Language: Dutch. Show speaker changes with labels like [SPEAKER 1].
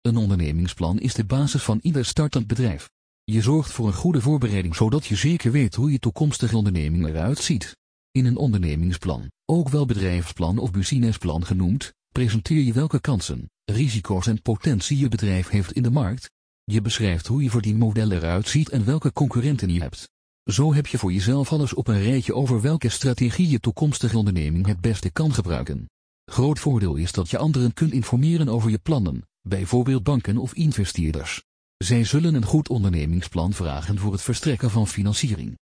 [SPEAKER 1] Een ondernemingsplan is de basis van ieder startend bedrijf. Je zorgt voor een goede voorbereiding zodat je zeker weet hoe je toekomstige onderneming eruit ziet. In een ondernemingsplan, ook wel bedrijfsplan of businessplan genoemd, presenteer je welke kansen, risico's en potentie je bedrijf heeft in de markt. Je beschrijft hoe je voor die model eruit ziet en welke concurrenten je hebt. Zo heb je voor jezelf alles op een rijtje over welke strategie je toekomstige onderneming het beste kan gebruiken. Groot voordeel is dat je anderen kunt informeren over je plannen, bijvoorbeeld banken of investeerders. Zij zullen een goed ondernemingsplan vragen voor het verstrekken van financiering.